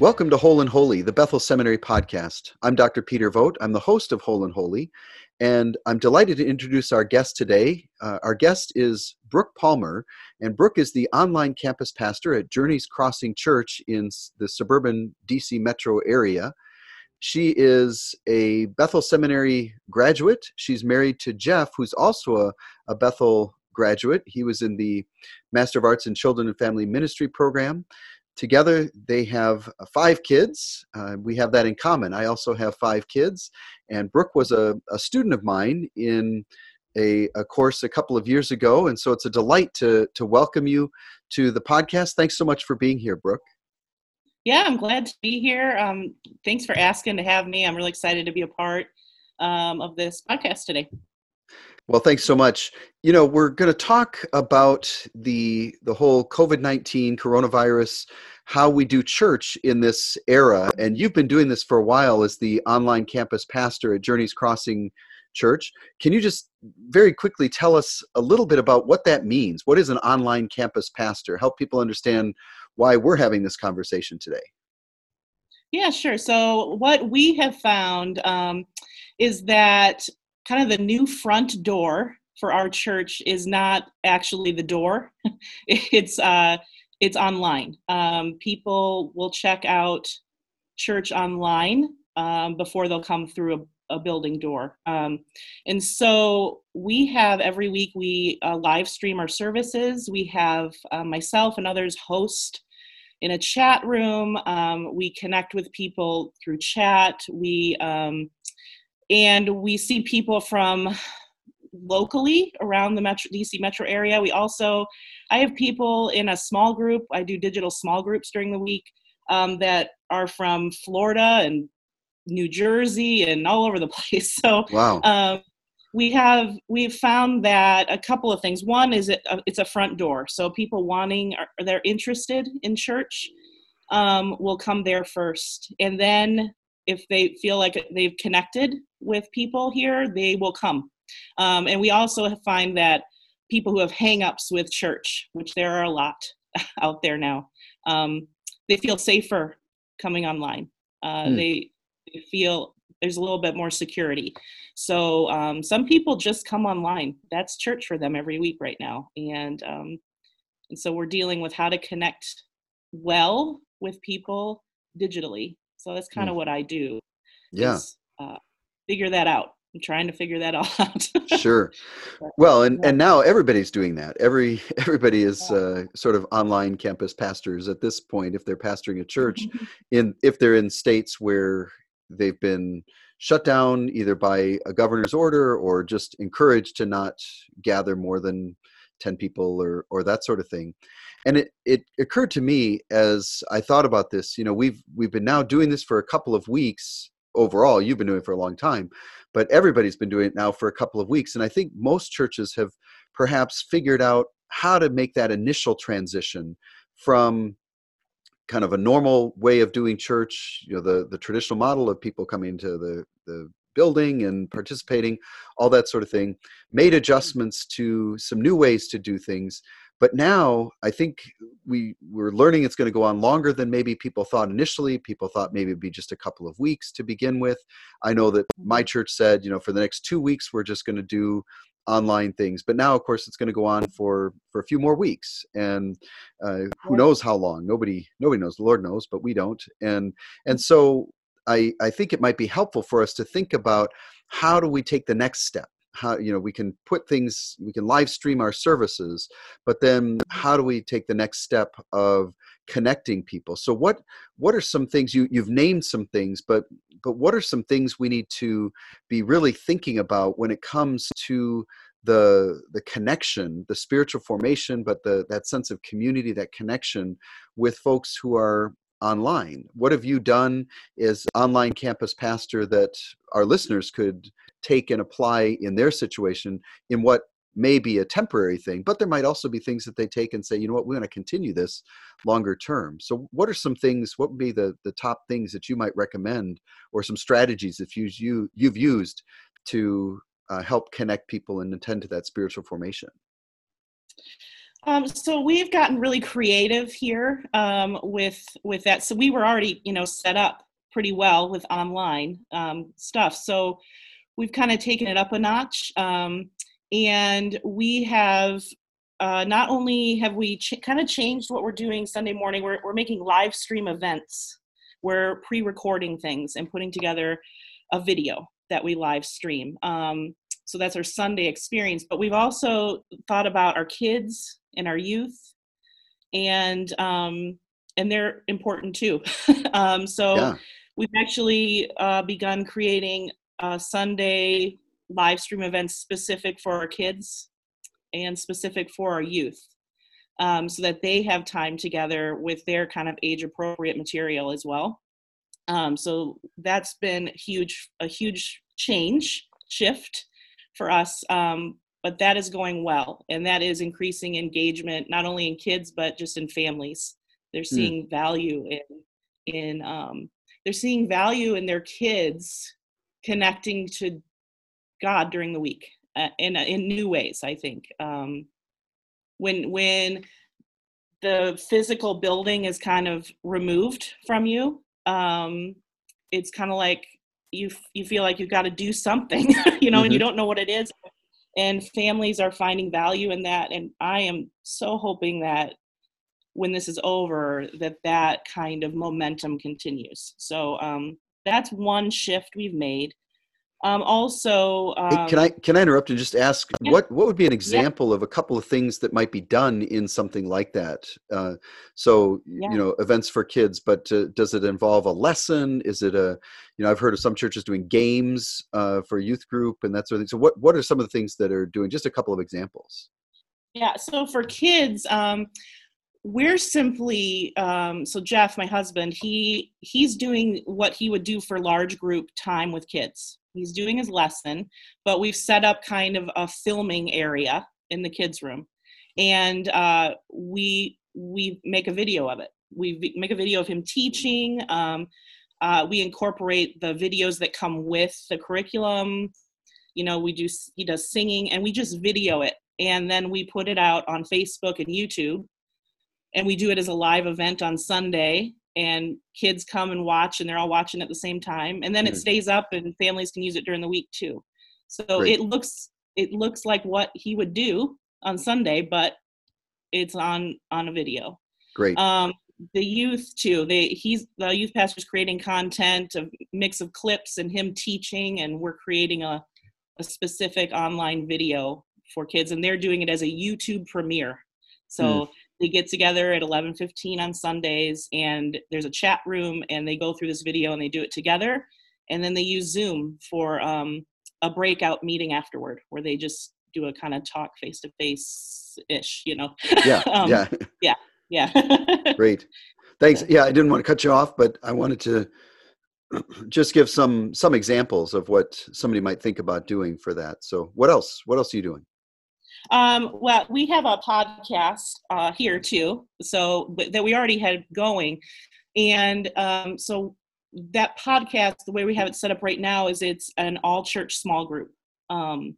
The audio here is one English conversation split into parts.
Welcome to Whole and Holy, the Bethel Seminary podcast. I'm Dr. Peter Vogt. I'm the host of Whole and Holy, and I'm delighted to introduce our guest today. Uh, our guest is Brooke Palmer, and Brooke is the online campus pastor at Journeys Crossing Church in the suburban DC metro area. She is a Bethel Seminary graduate. She's married to Jeff, who's also a, a Bethel graduate. He was in the Master of Arts in Children and Family Ministry program. Together, they have uh, five kids. Uh, we have that in common. I also have five kids, and Brooke was a, a student of mine in a, a, course a couple of years ago, and so it's a delight to to welcome you to the podcast. Thanks so much for being here, Brooke. Yeah, I'm glad to be here. Um, thanks for asking to have me. I'm really excited to be a part um, of this podcast today. Well, thanks so much. You know, we're going to talk about the the whole COVID nineteen coronavirus, how we do church in this era, and you've been doing this for a while as the online campus pastor at Journeys Crossing Church. Can you just very quickly tell us a little bit about what that means? What is an online campus pastor? Help people understand why we're having this conversation today. Yeah, sure. So what we have found um, is that kind of the new front door for our church is not actually the door. it's uh, it's online. Um, people will check out church online um, before they'll come through a, a building door. Um, and so we have every week we uh, live stream our services. We have uh, myself and others host in a chat room. Um, we connect with people through chat. We um, and we see people from locally around the metro dc metro area. We also i have people in a small group. I do digital small groups during the week um, that are from florida and new jersey and all over the place. So wow. um, we have we've found that a couple of things. One is it, uh, it's a front door. So people wanting or they're interested in church um, will come there first. And then if they feel like they've connected with people here, they will come. Um, and we also find that people who have hangups with church, which there are a lot out there now, um, they feel safer coming online. Uh, mm. they, they, feel there's a little bit more security. So um, some people just come online. That's church for them every week right now. And um, and so we're dealing with how to connect well with people digitally. So that's kind of mm. what I do. Yeah. Is, uh, figure that out. I'm trying to figure that all out. sure. Well, and, and now everybody's doing that. Every everybody is uh, sort of online campus pastors at this point. If they're pastoring a church, in if they're in states where they've been shut down either by a governor's order or just encouraged to not gather more than 10 people or or that sort of thing and it it occurred to me as i thought about this you know we've we've been now doing this for a couple of weeks overall you've been doing it for a long time but everybody's been doing it now for a couple of weeks and i think most churches have perhaps figured out how to make that initial transition from kind of a normal way of doing church you know the the traditional model of people coming to the the building and participating all that sort of thing made mm-hmm. adjustments to some new ways to do things but now i think we we're learning it's going to go on longer than maybe people thought initially. People thought maybe it'd be just a couple of weeks to begin with. I know that my church said you know for the next two weeks we're just going to do online things. But now of course it's going to go on for for a few more weeks. And uh, who knows how long? Nobody nobody knows. The lord knows but we don't. And and so i i think it might be helpful for us to think about how do we take the next step how you know we can put things we can live stream our services but then mm-hmm. how do we take the next step of connecting people? So what what are some things you you've named some things but but what are some things we need to be really thinking about when it comes to the the connection the spiritual formation but the that sense of community that connection with folks who are online. What have you done as online campus pastor that our listeners could take and apply in their situation in what may be a temporary thing but there might also be things that they take and say you know what? We're going to continue this longer term. So what are some things what would be the the top things that you might recommend or some strategies if you, you you've used to uh, help connect people and attend to that spiritual formation Um, so we've gotten really creative here um, with with that. So we were already, you know, set up pretty well with online um, stuff. So we've kind of taken it up a notch, um, and we have uh, not only have we ch- kind of changed what we're doing Sunday morning. We're we're making live stream events. We're pre-recording things and putting together a video that we live stream. Um, so that's our Sunday experience. But we've also thought about our kids and our youth, and um, and they're important too. um, so yeah. we've actually uh, begun creating a Sunday live stream events specific for our kids and specific for our youth. Um, so that they have time together with their kind of age appropriate material as well. Um, so that's been huge, a huge change, shift for us. Um, but that is going well, and that is increasing engagement not only in kids but just in families. They're hmm. seeing mm. value in in um, they're seeing value in their kids connecting to God during the week uh, in in new ways. I think um, when when the physical building is kind of removed from you, um, it's kind of like you you feel like you've got to do something, you know, mm-hmm. and you mm-hmm. don't know what it is. And families are finding value in that, and I am so hoping that when this is over, that that kind of momentum continues. So um, that's one shift we've made. Um, also, um, can I can I interrupt and just ask yeah. what what would be an example yeah. of a couple of things that might be done in something like that? Uh, so yeah. you know, events for kids, but uh, does it involve a lesson? Is it a you know I've heard of some churches doing games uh, for a youth group and that sort of thing. So what what are some of the things that are doing? Just a couple of examples. Yeah. So for kids. Um, we're simply um, so jeff my husband he he's doing what he would do for large group time with kids He's doing his lesson, but we've set up kind of a filming area in the kids' room, and uh, we we make a video of it. We make a video of him teaching. Um, uh, we incorporate the videos that come with the curriculum. You know, we do he does singing, and we just video it, and then we put it out on Facebook and YouTube, and we do it as a live event on Sunday and kids come and watch and they're all watching at the same time and then it mm. stays up and families can use it during the week too so Great. it looks it looks like what he would do on sunday but it's on on a video Great. Um, the youth too. They he's the youth pastor's creating content, a mix of clips and him teaching, and we're creating a a specific online video for kids, and they're doing it as a YouTube premiere. So mm they get together at 11:15 on Sundays and there's a chat room and they go through this video and they do it together and then they use Zoom for um, a breakout meeting afterward where they just do a kind of talk face to face ish, you know. Yeah. um, yeah. Yeah. Yeah. Great. Thanks. Yeah, I didn't want to cut you off, but I wanted to just give some some examples of what somebody might think about doing for that. So, what else? What else are you doing? Um, well, we have a podcast uh, here too, so that we already had going, and um, so that podcast, the way we have it set up right now, is it's an all church small group. Um,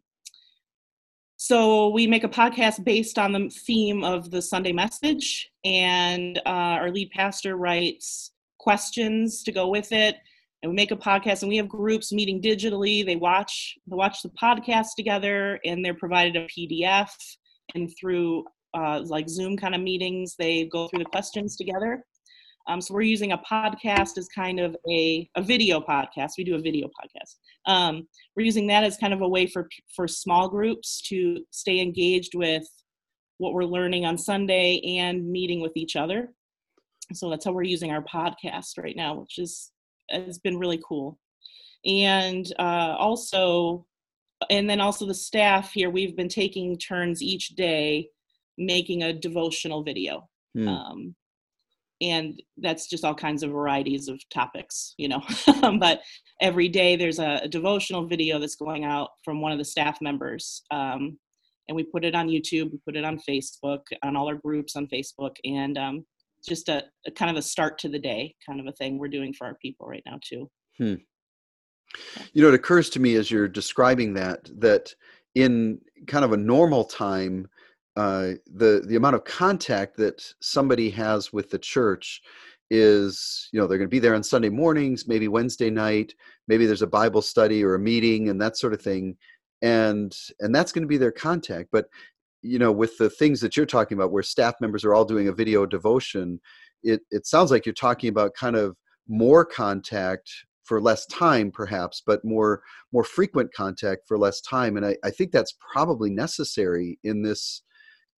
so we make a podcast based on the theme of the Sunday message, and uh, our lead pastor writes questions to go with it and we make a podcast and we have groups meeting digitally. They watch they watch the podcast together and they're provided a pdf and through uh, like zoom kind of meetings they go through the questions together. Um, so we're using a podcast as kind of a, a video podcast. We do a video podcast. Um, we're using that as kind of a way for for small groups to stay engaged with what we're learning on sunday and meeting with each other. So that's how we're using our podcast right now which is has been really cool. And uh, also, and then also the staff here, we've been taking turns each day making a devotional video. Hmm. Um, and that's just all kinds of varieties of topics, you know. but every day there's a, a, devotional video that's going out from one of the staff members. Um, and we put it on YouTube, we put it on Facebook, on all our groups on Facebook, and um, just a, a, kind of a start to the day kind of a thing we're doing for our people right now too hmm. you know it occurs to me as you're describing that that in kind of a normal time uh, the the amount of contact that somebody has with the church is you know they're going to be there on sunday mornings maybe wednesday night maybe there's a bible study or a meeting and that sort of thing and and that's going to be their contact but you know with the things that you're talking about where staff members are all doing a video devotion it it sounds like you're talking about kind of more contact for less time perhaps but more more frequent contact for less time and i, I think that's probably necessary in this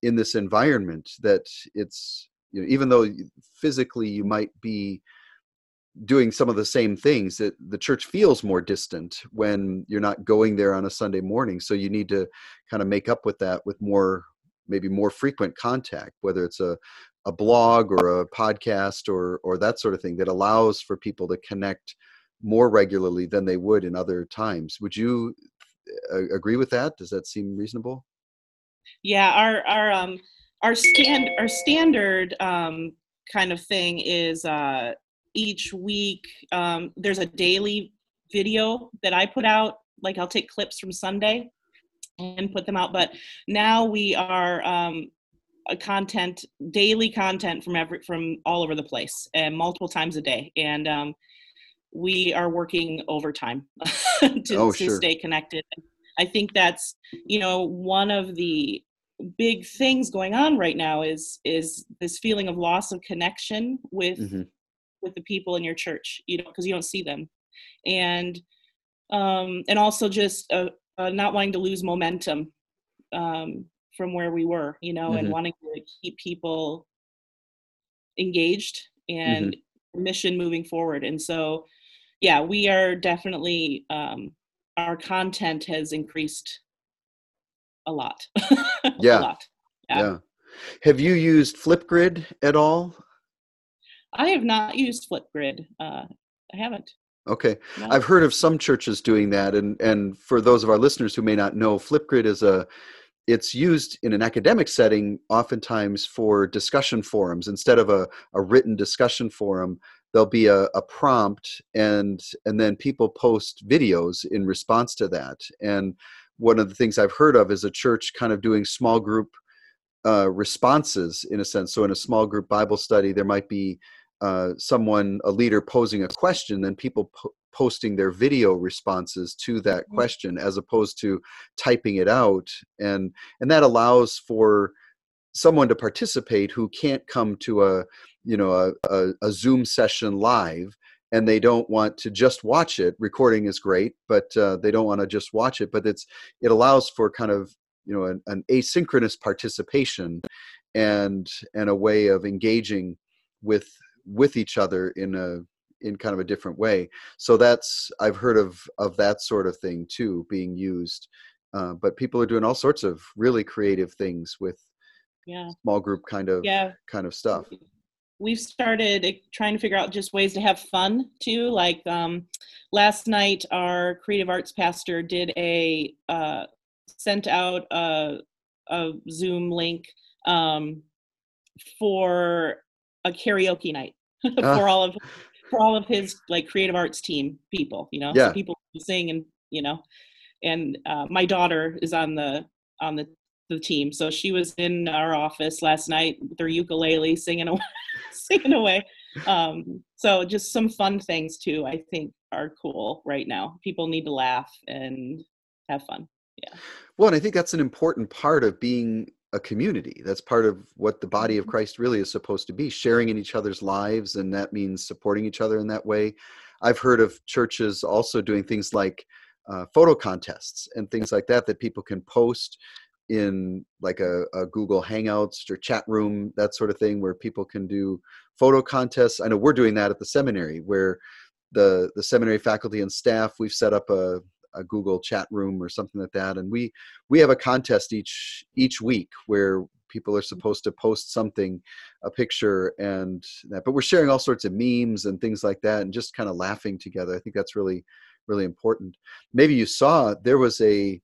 in this environment that it's you know, even though physically you might be doing some of the same things that the church feels more distant when you're not going there on a sunday morning. So you need to kind of make up with that with more maybe more frequent contact whether it's a, a blog or a podcast or or that sort of thing that allows for people to connect more regularly than they would in other times. Would you uh, agree with that? Does that seem reasonable? Yeah our our um our stand our standard um kind of thing is uh each week um there's a daily video that i put out like i'll take clips from sunday and put them out but now we are um a content daily content from every from all over the place and multiple times a day and um we are working overtime to, oh, to sure. stay connected i think that's you know one of the big things going on right now is is this feeling of loss of connection with mm-hmm. With the people in your church you know because you don't see them and um and also just uh, uh, not wanting to lose momentum um from where we were you know Mhm. and wanting to keep people engaged and Mm-hmm. mission moving forward and so yeah we are definitely um our content has increased a lot Yeah. a lot yeah. Yeah. have you used flipgrid at all i have not used flipgrid uh i haven't. Okay no. I've heard of some churches doing that, and and for those of our listeners who may not know, Flipgrid is a it's used in an academic setting oftentimes for discussion forums. Instead of a, a written discussion forum there'll be a, a prompt and and then people post videos in response to that. And one of the things i've heard of is a church kind of doing small group uh, responses in a sense. So in a small group bible study there might be uh, someone a leader posing a question then people po- posting their video responses to that Mhm. question as opposed to typing it out and and that allows for someone to participate who can't come to a you know a, a, a zoom session live and they don't want to just watch it recording is great but uh, they don't want to just watch it but it's it allows for kind of you know an, an asynchronous participation and and a way of engaging with with each other in a in kind of a different way. So that's i've heard of of that sort of thing too being used. Uh, but people are doing all sorts of really creative things with yeah. small group kind of yeah. kind of stuff. We've started uh, trying to figure out just ways to have fun too like um last night our creative arts pastor did a uh sent out a a zoom link um for a karaoke night Ah. for all of for all of his like creative arts team people you know Yeah. so people sing and you know and uh, my daughter is on the on the the team so she was in our office last night with her ukulele singing away singing away um so just some fun things too i think are cool right now people need to laugh and have fun Yeah. well and i think that's an important part of being a community. That's part of what the body of Mhm. christ really is supposed to be sharing in each other's lives and that means supporting each other in that way. I've heard of churches also doing things like uh, photo contests and things like that that people can post in like a, a google hangouts or chat room that sort of thing where people can do photo contests. I know we're doing that at the seminary where the the seminary faculty and staff we've set up a, a google chat room or something like that and we we have a contest each each week where people are mm. supposed to post something a picture and that but we're sharing all sorts of memes and things like that and just kind of laughing together i think that's really really important maybe you saw there was a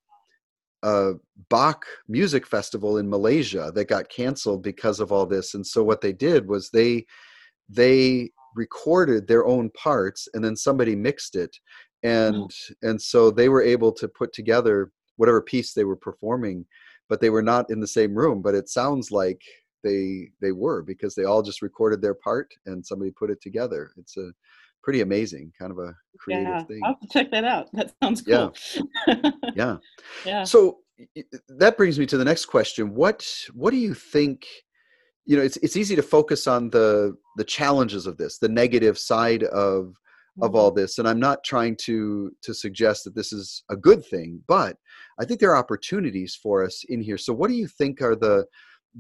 a Bach music festival in Malaysia that got canceled because of all this. And so what they did was they they recorded their own parts and then somebody mixed it. And mm-hmm. and so they were able to put together whatever piece they were performing but they were not in the same room. But it sounds like they they were because they all just recorded their part and somebody put it together. It's a pretty amazing kind of a creative yeah, thing. I'll check that out. That sounds cool. Yeah. yeah. yeah. So that brings me to the next question. What what do you think? You know, it's it's easy to focus on the the challenges of this, the negative side of of all Mm-hmm. this and i'm not trying to to suggest that this is a good thing but i think there are opportunities for us in here so what do you think are the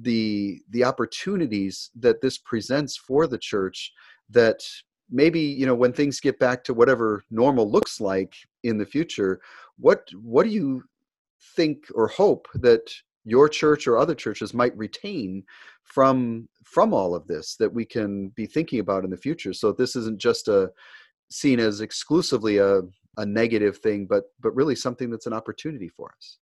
the the opportunities that this presents for the church that maybe you know when things get back to whatever normal looks like in the future what what do you think or hope that your church or other churches might retain from from all of this that we can be thinking about in the future so this isn't just a seen as exclusively a, a negative thing but but really something that's an opportunity for us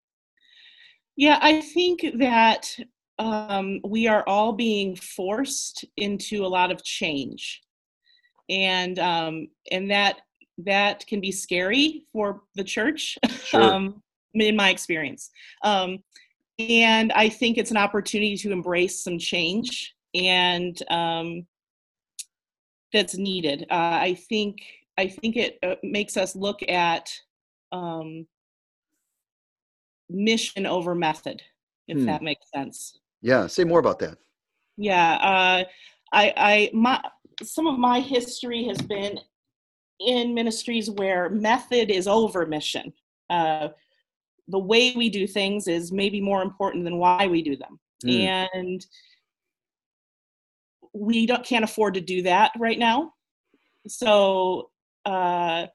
Yeah, I think that um, we are all being forced into a lot of change, and um, and that that can be scary for the church. Sure. um, in my experience, um, and I think it's an opportunity to embrace some change, and um, that's needed. Uh, I think I think it uh, makes us look at um, mission over method, if Hmm. that makes sense. yeah say more about that Yeah, uh, I, I, my, some of my history has been in ministries where method is over mission. Uh, the way we do things is maybe more important than why we do them, Hmm. and we don't can't afford to do that right now. So uh,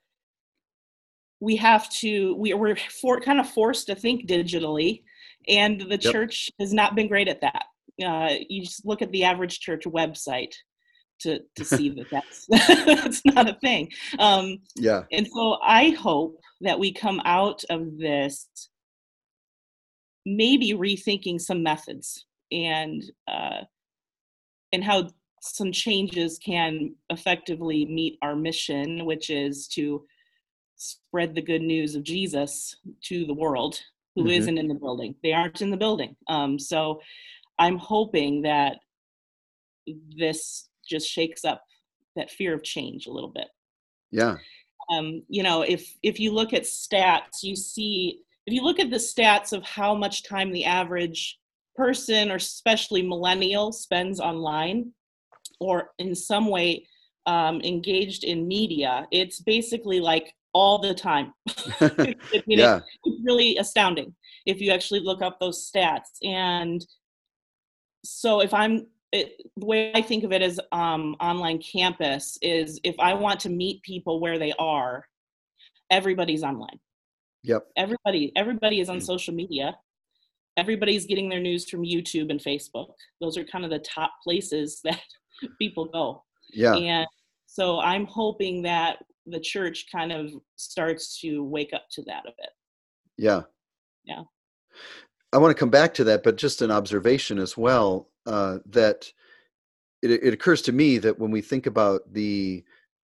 we have to. We, we're for, kind of forced to think digitally, and the Yep. church has not been great at that. Uh, you just look at the average church website to to see that that's that's not a thing. Um, yeah and so I hope that we come out of this maybe rethinking some methods and uh, and how some changes can effectively meet our mission, which is to spread the good news of Jesus to the world who Mhm. not in the building. They aren't in the building. Um, so I'm hoping that this just shakes up that fear of change a little bit yeah um, you know if if you look at stats you see if you look at the stats of how much time the average person or especially millennial spends online or in some way um, engaged in media it's basically like all the time. Yeah. it's really astounding if you actually look up those stats. And so if i'm it, the way i think of it as um, online campus is if i want to meet people where they are everybody's online. Yep. Everybody everybody is on Mm. social media everybody's getting their news from youtube and facebook. Those are kind of the top places that people go. Yeah. And so i'm hoping that the church kind of starts to wake up to that a bit. Yeah. Yeah. i want to come back to that but just an observation as well uh, that it, it occurs to me that when we think about the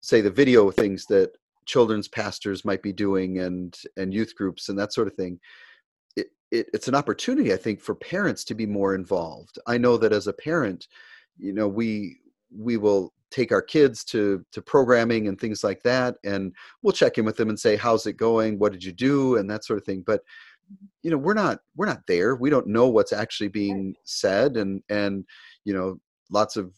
say the video things that children's pastors might be doing and and youth groups and that sort of thing it, it, it's an opportunity i think for parents to be more involved. I know that as a parent you know we we will take our kids to to programming and things like that and we'll check in with them and say how's it going? What did you do? and that sort of thing but you know we're not we're not there. We don't know what's actually being said and and you know lots of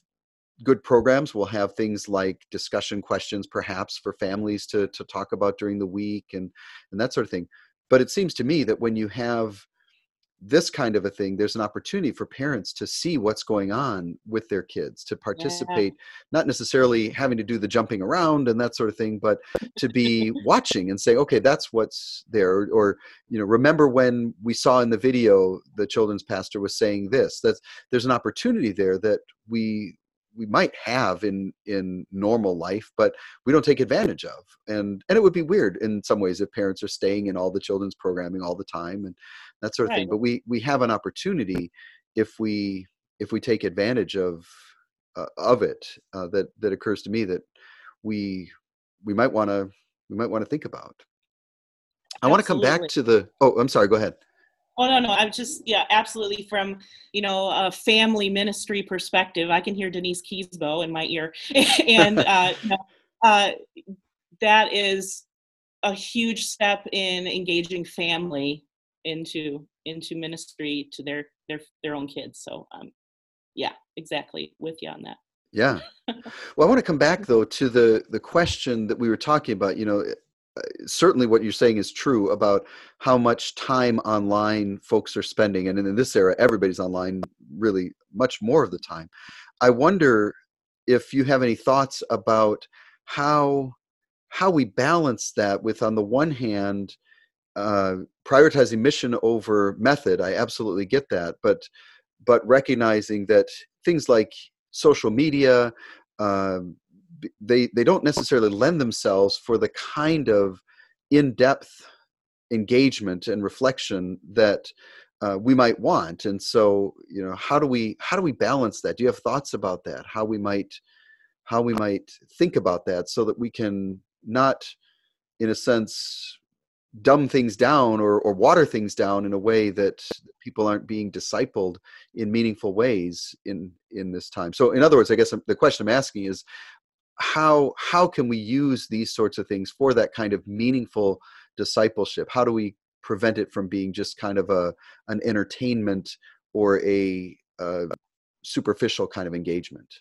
good programs will have things like discussion questions perhaps for families to to talk about during the week and and that sort of thing but it seems to me that when you have this kind of a thing there's an opportunity for parents to see what's going on with their kids to participate not necessarily having to do the jumping around and that sort of thing but to be watching and say okay that's what's there or, or you know remember when we saw in the video the children's pastor was saying this? That there's an opportunity there that we we might have in in normal life but we don't take advantage of and and it would be weird in some ways if parents are staying in all the children's programming all the time and that sort of thing but we we have an opportunity if we if we take advantage of uh, of it uh, that that occurs to me that we we might want to we might want to think about. I want to come back to the oh i'm sorry go ahead Oh no, no, I'm just yeah, absolutely from you know a family ministry perspective. I can hear Denise Kjesbo in my ear, and uh, uh, that is a huge step in engaging family into into ministry to their their their own kids. So um, yeah, exactly with you on that. Yeah. Well, I want to come back though to the the question that we were talking about. You know, certainly what you're saying is true about how much time online folks are spending and in this era everybody's online really much more of the time. I wonder if you have any thoughts about how how we balance that with on the one hand uh, prioritizing mission over method i absolutely get that but but recognizing that things like social media um, they they don't necessarily lend themselves for the kind of in-depth engagement and reflection that uh, we might want. And so you know how do we how do we balance that? Do you have thoughts about that? How we might how we might think about that so that we can not in a sense dumb things down or, or water things down in a way that people aren't being discipled in meaningful ways in in this time? So in other words i guess the question i'm asking is how how can we use these sorts of things for that kind of meaningful discipleship? How do we prevent it from being just kind of a an entertainment or a, a superficial kind of engagement?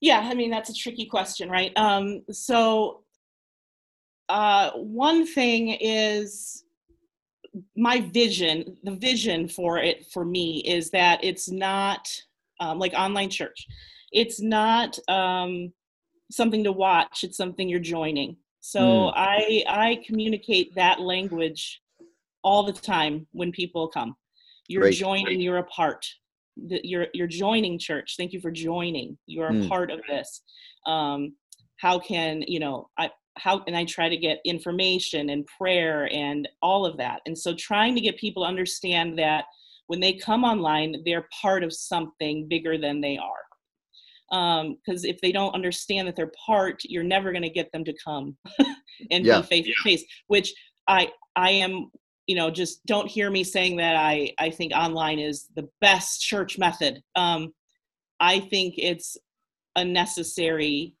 Yeah i mean that's a tricky question right? Um, so uh, one thing is my vision the vision for it for me is that it's not um, like online church it's not um, something to watch it's something you're joining. So mm. i i communicate that language all the time when people come. You're Great. joining you're a part. You're you're joining church. Thank you for joining. You're a mm. part of this. Um, how can you know i how and i try to get information and prayer and all of that. And so trying to get people to understand that when they come online they're part of something bigger than they are because um, if they don't understand that they're part you're never going to get them to come and yeah. be face to face which i i am you know just don't hear me saying that i i think online is the best church method um i think it's a necessary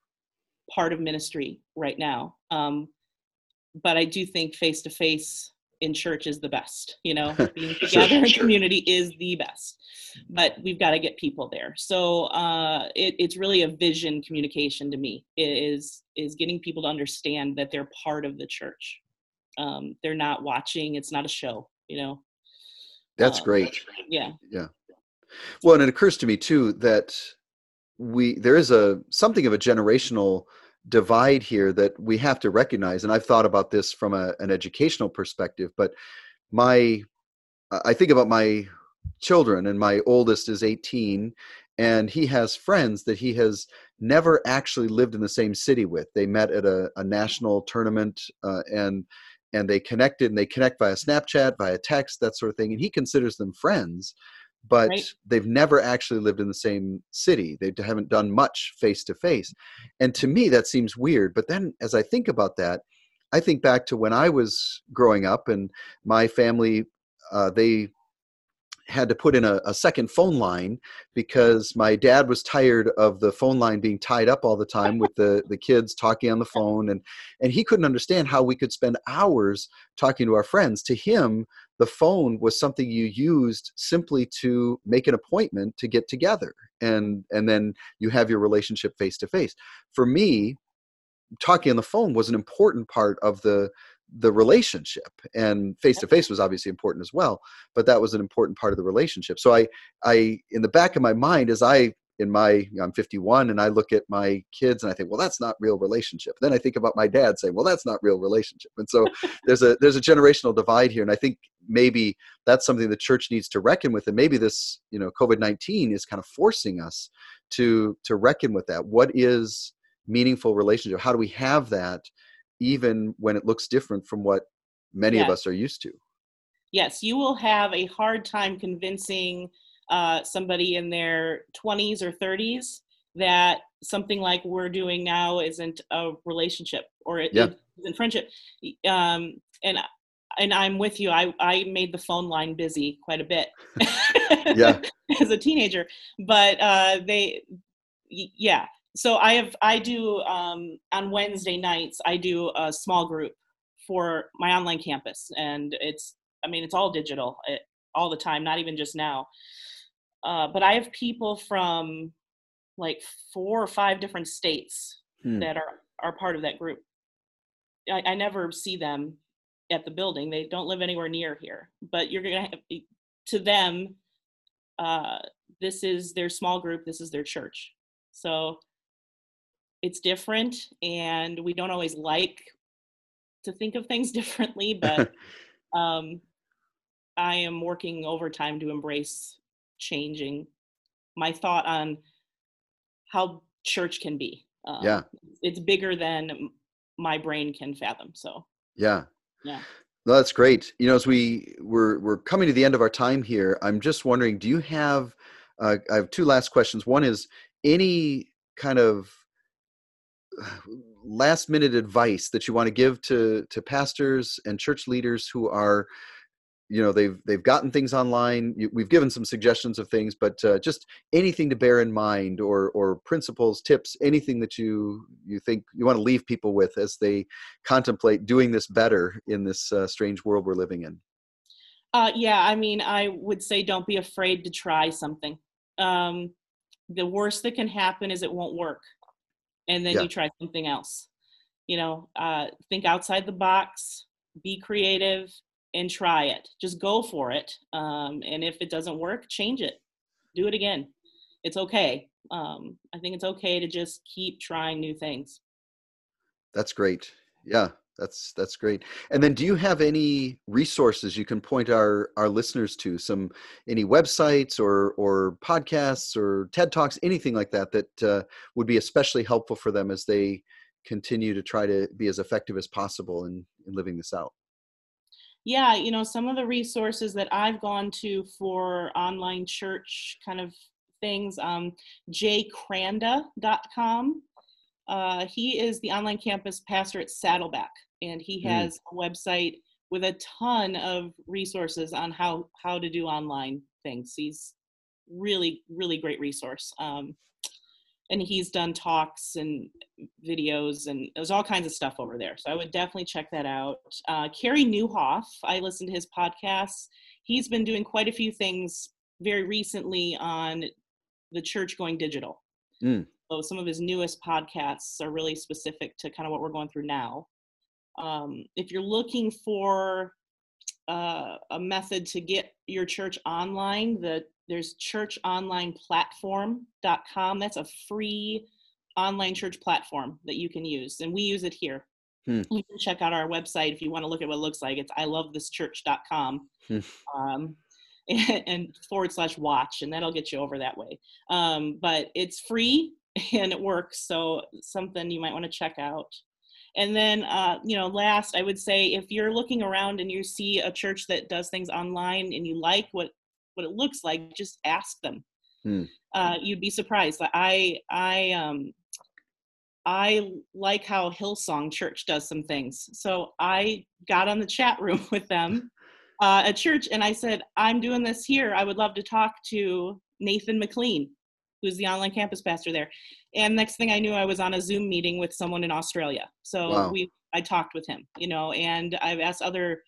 part of ministry right now um but i do think face to face in church is the best you know being together sure, in sure. community is the best but we've got to get people there. So uh, it, it's really a vision communication to me is is getting people to understand that they're part of the church. Um, they're not watching it's not a show you know? That's um, great. yeah. Yeah. Well and it occurs to me too that we there is a something of a generational divide here that we have to recognize and i've thought about this from a, an educational perspective but my i think about my children and my oldest is 18 and he has friends that he has never actually lived in the same city with they met at a, a national tournament uh, and and they connected and they connect via snapchat via text that sort of thing and he considers them friends but right. they've never actually lived in the same city. They haven't done much face to face. And to me, that seems weird. But then as I think about that, I think back to when I was growing up and my family, uh, they had to put in a, a, second phone line because my dad was tired of the phone line being tied up all the time with the, the kids talking on the phone. And and he couldn't understand how we could spend hours talking to our friends. To him the phone was something you used simply to make an appointment to get together. And and then you have your relationship face to face. For me talking on the phone was an important part of the the relationship and face to face was obviously important as well but that was an important part of the relationship. So i i in the back of my mind as i in my i'm 51 and i look at my kids and i think well that's not real relationship. Then i think about my dad saying well that's not real relationship. And so there's a there's a generational divide here and i think maybe that's something the church needs to reckon with and maybe this you know covid-19 is kind of forcing us to to reckon with that. What is meaningful relationship? How do we have that even when it looks different from what many yes. of us are used to. Yes, you will have a hard time convincing uh, somebody in their 20s or 30s that something like we're doing now isn't a relationship or it, yeah. isn't friendship. Um, and and I'm with you. I, I made the phone line busy quite a bit. yeah. As a teenager, but uh, they, yeah. So I have I do um, on Wednesday nights. I do a small group for my online campus, and it's I mean it's all digital it, all the time, not even just now. Uh, but I have people from like four or five different states hmm. that are are part of that group. I, I never see them at the building. They don't live anywhere near here, but you're gonna have to them. Uh, this is their small group. This is their church. So it's different, and we don't always like to think of things differently. But um, I am working overtime to embrace changing my thought on how church can be. Um, yeah, it's bigger than my brain can fathom. So yeah, yeah. No, that's great. You know, as we we're we're coming to the end of our time here, I'm just wondering, do you have? Uh, I have two last questions. One is any kind of last minute advice that you want to give to to pastors and church leaders who are you know they've they've gotten things online we've given some suggestions of things but uh, just anything to bear in mind or or principles tips anything that you you think you want to leave people with as they contemplate doing this better in this uh, strange world we're living in? Uh, yeah i mean i would say don't be afraid to try something. Um, the worst that can happen is it won't work and then yeah. you try something else you know uh, think outside the box be creative and try it. Just go for it. Um, and if it doesn't work, change it. Do it again. It's okay. Um, I think it's okay to just keep trying new things. That's great. Yeah, that's that's great. And then, do you have any resources you can point our our listeners to? Some any websites or or podcasts or TED talks, anything like that that uh, would be especially helpful for them as they continue to try to be as effective as possible in, in living this out yeah, you know, some of the resources that I've gone to for online church kind of things, um, jaykranda.com. Uh, he is the online campus pastor at Saddleback, and he hmm. has mm. a website with a ton of resources on how how to do online things. He's really really great resource. Um, and he's done talks and videos and there's all kinds of stuff over there so i would definitely check that out uh, carey nieuwhof i listened to his podcasts he's been doing quite a few things very recently on the church going digital mm. So some of his newest podcasts are really specific to kind of what we're going through now um, if you're looking for uh, a method to get your church online the there's churchonlineplatform.com. That's a free online church platform that you can use, and we use it here. Hmm. You can check out our website if you want to look at what it looks like. It's ilovethischurch.com hmm. um, and, and, forward slash watch, and that'll get you over that way. Um, but it's free and it works, so something you might want to check out. And then, uh, you know, last, I would say if you're looking around and you see a church that does things online and you like what what it looks like, just ask them. Hmm. Uh, you'd be surprised. I I um I like how Hillsong Church does some things. So I got on the chat room with them uh, at church and I said, I'm doing this here. I would love to talk to Nathan McLean, who's the online campus pastor there. And next thing I knew, I was on a Zoom meeting with someone in Australia. So wow. we I talked with him, you know, and I've asked other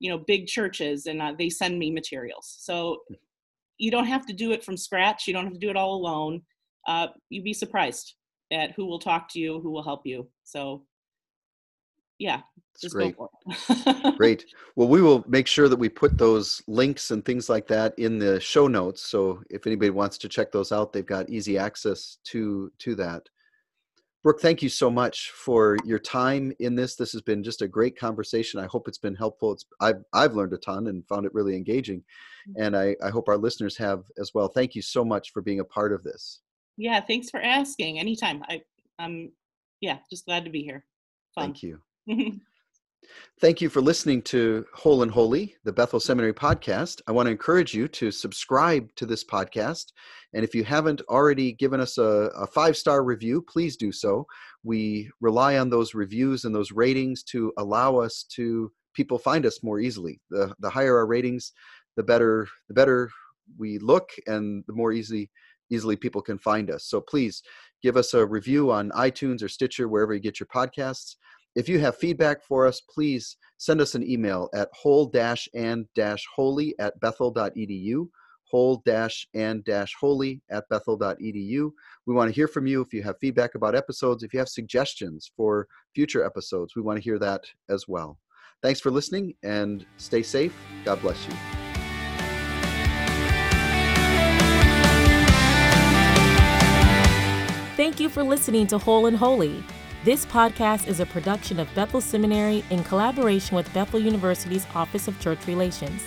you know big churches and uh, they send me materials so you don't have to do it from scratch you don't have to do it all alone uh, you'd be surprised at who will talk to you who will help you so yeah just great great well we will make sure that we put those links and things like that in the show notes so if anybody wants to check those out they've got easy access to to that Brooke, thank you so much for your time in this. This has been just a great conversation. I hope it's been helpful. It's, I've, I've learned a ton and found it really engaging. Mm-hmm. And I, I hope our listeners have as well. Thank you so much for being a part of this. Yeah, thanks for asking. Anytime. I, I'm, yeah, just glad to be here. Fun. Thank you. Thank you for listening to Whole and Holy, the Bethel Seminary podcast. I want to encourage you to subscribe to this podcast. And if you haven't already given us a, a five star review, please do so. We rely on those reviews and those ratings to allow us to people find us more easily. The the higher our ratings, the better the better we look, and the more easy easily people can find us. So please give us a review on iTunes or Stitcher, wherever you get your podcasts. If you have feedback for us, please send us an email at whole-and-holy at bethel.edu whole-and-holy at bethel.edu. We want to hear from you if you have feedback about episodes, if you have suggestions for future episodes, we want to hear that as well. Thanks for listening and stay safe. God bless you. Thank you for listening to Whole and Holy. This podcast is a production of Bethel Seminary in collaboration with Bethel University's Office of Church Relations.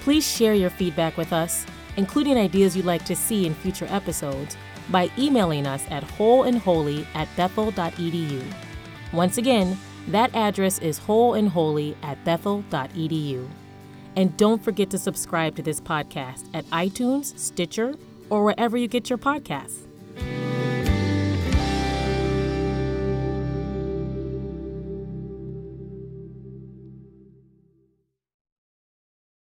Please share your feedback with us, including ideas you'd like to see in future episodes, by emailing us at wholeandholy at bethel.edu. Once again, that address is wholeandholy at bethel.edu. And don't forget to subscribe to this podcast at iTunes, Stitcher, or wherever you get your podcasts.